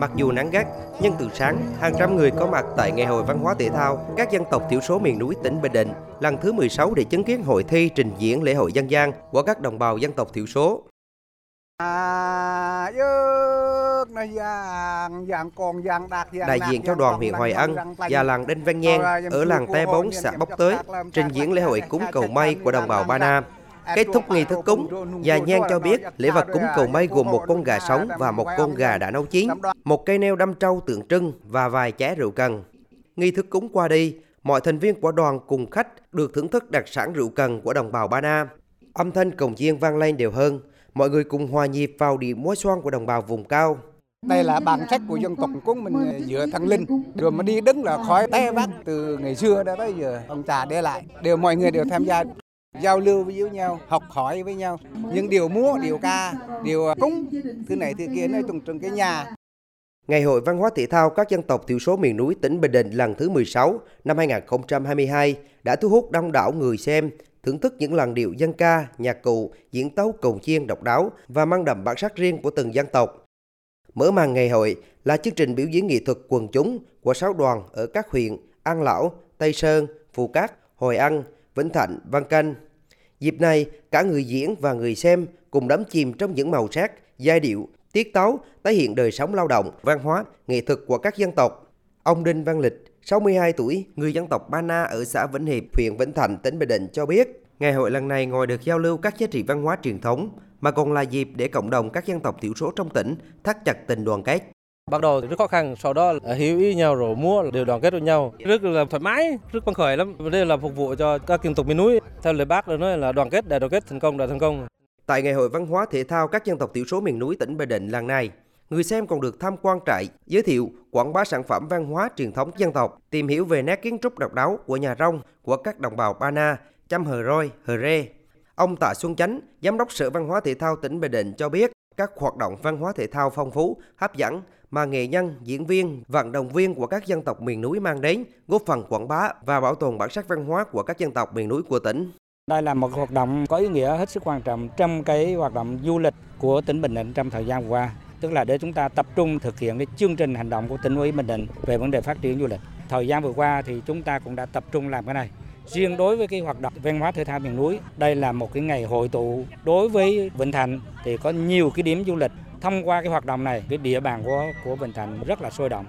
Mặc dù nắng gắt, nhưng từ sáng, hàng trăm người có mặt tại Ngày hội Văn hóa Thể thao các dân tộc thiểu số miền núi tỉnh Bình Định lần thứ 16 để chứng kiến hội thi trình diễn lễ hội dân gian của các đồng bào dân tộc thiểu số. Đại diện cho đoàn huyện Hoài Ân và làng Đinh Văn Nhan ở làng Te Bóng xã Bốc Tới trình diễn lễ hội cúng cầu may của đồng bào Ba Na. Kết thúc nghi thức cúng, Già Nhan cho biết lễ vật cúng cầu may gồm một con gà sống và một con gà đã nấu chín, một cây neo đâm trâu tượng trưng và vài chén rượu cần. Nghi thức cúng qua đi, mọi thành viên của đoàn cùng khách được thưởng thức đặc sản rượu cần của đồng bào Ba Na. Âm thanh cồng chiên vang lên đều hơn, mọi người cùng hòa nhịp vào điệu múa xoan của đồng bào vùng cao. Đây là bản sắc của dân tộc của mình ờ, giữa thần linh, rồi mà đi đứng là khói té vắt từ ngày xưa đến bây giờ ông cha để lại, đều mọi người đều tham gia giao lưu với nhau, học hỏi với nhau. Những điều múa, điều ca, điều ờ, cúng, thứ này thứ kia nơi trong trong cái nhà. Ngày hội văn hóa thể thao các dân tộc thiểu số miền núi tỉnh Bình Định lần thứ 16 năm 2022 đã thu hút đông đảo người xem thưởng thức những làn điệu dân ca, nhạc cụ, diễn tấu cồng chiên độc đáo và mang đậm bản sắc riêng của từng dân tộc. Mở màn ngày hội là chương trình biểu diễn nghệ thuật quần chúng của sáu đoàn ở các huyện An Lão, Tây Sơn, Phù Cát, Hội An, Vĩnh Thạnh, Văn Canh. Dịp này, cả người diễn và người xem cùng đắm chìm trong những màu sắc, giai điệu, tiết tấu tái hiện đời sống lao động, văn hóa, nghệ thuật của các dân tộc. Ông Đinh Văn Lịch, 62 tuổi, người dân tộc Ba Na ở xã Vĩnh Hiệp, huyện Vĩnh Thạnh, tỉnh Bình Định cho biết, ngày hội lần này ngoài được giao lưu các giá trị văn hóa truyền thống, mà còn là dịp để cộng đồng các dân tộc thiểu số trong tỉnh thắt chặt tình đoàn kết. Bắt đầu rất khó khăn, sau đó hiểu ý nhau rồi mua đều đoàn kết với nhau. Rất là thoải mái, rất phấn khởi lắm. Đây là phục vụ cho các dân tộc miền núi. Theo lời bác là nói là đoàn kết, đại đoàn kết, thành công, đại thành công. Tại Ngày hội Văn hóa Thể thao các dân tộc thiểu số miền núi tỉnh Bình Định lần này, người xem còn được tham quan trại, giới thiệu, quảng bá sản phẩm văn hóa truyền thống dân tộc, tìm hiểu về nét kiến trúc độc đáo của nhà rông của các đồng bào Ba Na, Chăm Hờ Roi, Hờ Rê. Ông Tạ Xuân Chánh, Giám đốc Sở Văn hóa Thể thao tỉnh Bình Định cho biết, các hoạt động văn hóa thể thao phong phú, hấp dẫn mà nghệ nhân, diễn viên, vận động viên của các dân tộc miền núi mang đến, góp phần quảng bá và bảo tồn bản sắc văn hóa của các dân tộc miền núi của tỉnh. Đây là một hoạt động có ý nghĩa hết sức quan trọng trong cái hoạt động du lịch của tỉnh Bình Định trong thời gian qua, tức là để chúng ta tập trung thực hiện cái chương trình hành động của tỉnh ủy Bình Định về vấn đề phát triển du lịch. Thời gian vừa qua thì chúng ta cũng đã tập trung làm cái này. Riêng đối với cái hoạt động văn hóa thể thao miền núi, đây là một cái ngày hội tụ. Đối với Vĩnh Thạnh thì có nhiều cái điểm du lịch. Thông qua cái hoạt động này cái địa bàn của của Bình Thạnh rất là sôi động.